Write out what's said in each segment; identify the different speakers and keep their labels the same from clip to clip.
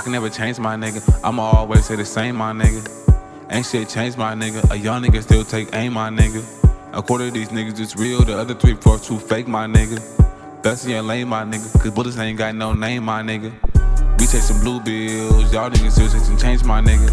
Speaker 1: I can never change my nigga. I'ma always say the same, my nigga. Ain't shit changed, my nigga. A young nigga still take aim, my nigga. A quarter of these niggas is real, the other three fourths too fake, my nigga. Best in your lane, my nigga. Cause bullets ain't got no name, my nigga. We some blue bills, y'all niggas still some change, my nigga.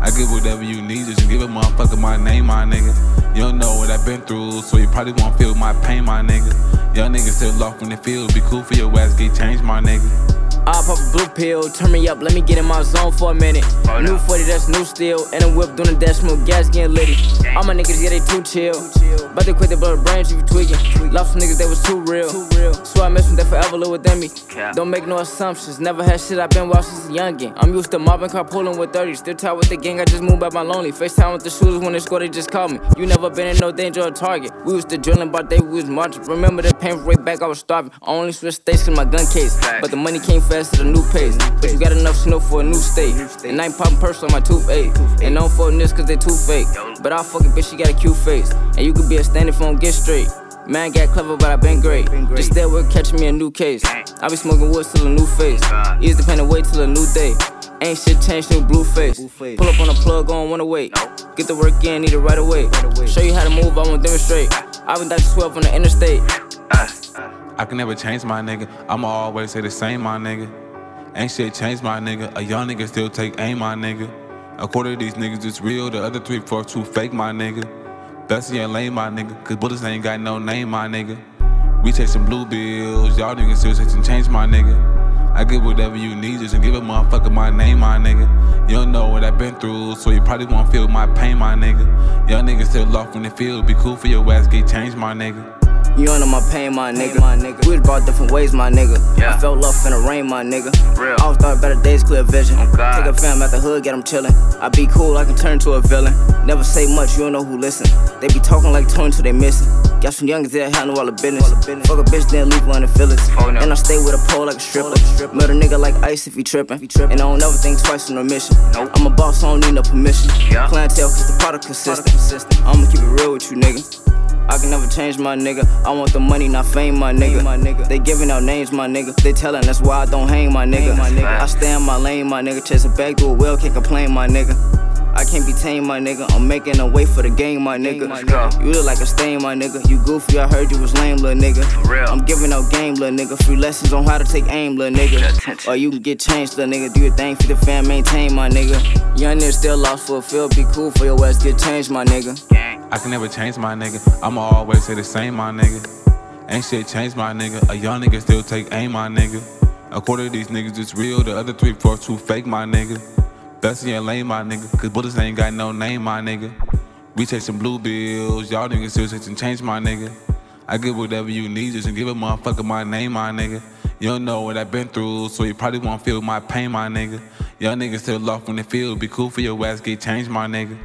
Speaker 1: I give whatever you need, just give a motherfucker my name, my nigga. You don't know what I've been through, so you probably won't feel my pain, my nigga. Young niggas still lost when they feel, be cool for your ass, get changed, my nigga.
Speaker 2: I'll pop a blue pill, turn me up, let me get in my zone for a minute. Oh, new 40, that's new steel, and a whip doing the dash, smoke gas, getting litty. All my niggas, yeah, they too chill. But they quit their blood brains if you tweaking. Lost some niggas, they was too real. So I miss them, they forever live within me. Don't make no assumptions, never had shit I've been watched since a youngin'. I'm used to mobbing, car pulling with 30. Still tied with the gang, I just moved by my lonely. FaceTime with the shooters when they score, they just call me. You never been in no danger or target. We was the drilling, but they was marching. Remember the pain right back, I was starving. I only switched states cause my gun case. But the money came fast to the new pace. But you got enough snow for a new state. And I ain't popping purse on my toothache. And don't fuck this cause they too fake. But I'll fuck a bitch, she got a cute face. And you could be a stand phone, get straight. Man got clever, but I been great. Just there with catching me a new case. I be smoking wood till a new face. Ease the away till a new day. Ain't shit changed, new blue face. Pull up on a plug, on wanna wait. Get the work in, need it right away. Show you how to move, I wanna demonstrate. i been Dr. 12 on the interstate.
Speaker 1: I can never change my nigga. I'ma always say the same, my nigga. Ain't shit changed, my nigga. A young nigga still take aim, my nigga. A quarter of these niggas is real, the other three, four, two fake, my nigga. Best in your lane, my nigga. Cause bullets ain't got no name, my nigga. We some blue bills, y'all niggas still some change, my nigga. I give whatever you need, just give a motherfucker my name, my nigga. You don't know what I've been through, so you probably won't feel my pain, my nigga. Young niggas still lost when they feel, be cool for your ass, get changed, my nigga.
Speaker 2: You know my pain, my nigga. My nigga. We was brought different ways, my nigga. Yeah. I felt love in the rain, my nigga. Real. I was thought better days, clear vision. Oh Take a fam out the hood, get them chillin'. I be cool, I can turn to a villain. Never say much, you don't know who listen. They be talking like Tony till they missin'. Got some youngins that handle all the business. All the business. Fuck a bitch, then leave one in the feelings. Oh, no. And I stay with a pole like a stripper. stripper. Met a nigga like ice if he trippin'. He trippin'. And I don't never think twice in a mission. Nope. I'm a boss, I don't need no permission. Yeah. Clientele, cause the product consistent. consistent. I'ma keep it real with you, nigga. I can never change my nigga. I want the money, not fame, my nigga. My nigga. They giving out names, my nigga. They telling that's why I don't hang, my nigga. My nigga. I stay in my lane, my nigga. Chase a bag through a well, can't complain, my nigga. I can't be tame, my nigga. I'm making a way for the game, my nigga. You look like a stain, my nigga. You goofy, I heard you was lame, little nigga. I'm giving out game, little nigga. Free lessons on how to take aim, little nigga. Or you can get changed, little nigga. Do your thing for the fam, maintain, my nigga. Young nigga still lost for a field. Be cool for your ass, get changed, my nigga.
Speaker 1: I can never change my nigga. I'ma always say the same, my nigga. Ain't shit changed, my nigga. A young nigga still take aim, my nigga. A quarter of these niggas is real, the other three, four, two fake, my nigga. Best in your lane, my nigga. Cause bullets ain't got no name, my nigga. We take some blue bills, y'all niggas still some change, my nigga. I give whatever you need, just give a motherfucker my name, my nigga. You don't know what I've been through, so you probably won't feel my pain, my nigga. Young niggas still lost when they feel, be cool for your ass, get changed, my nigga.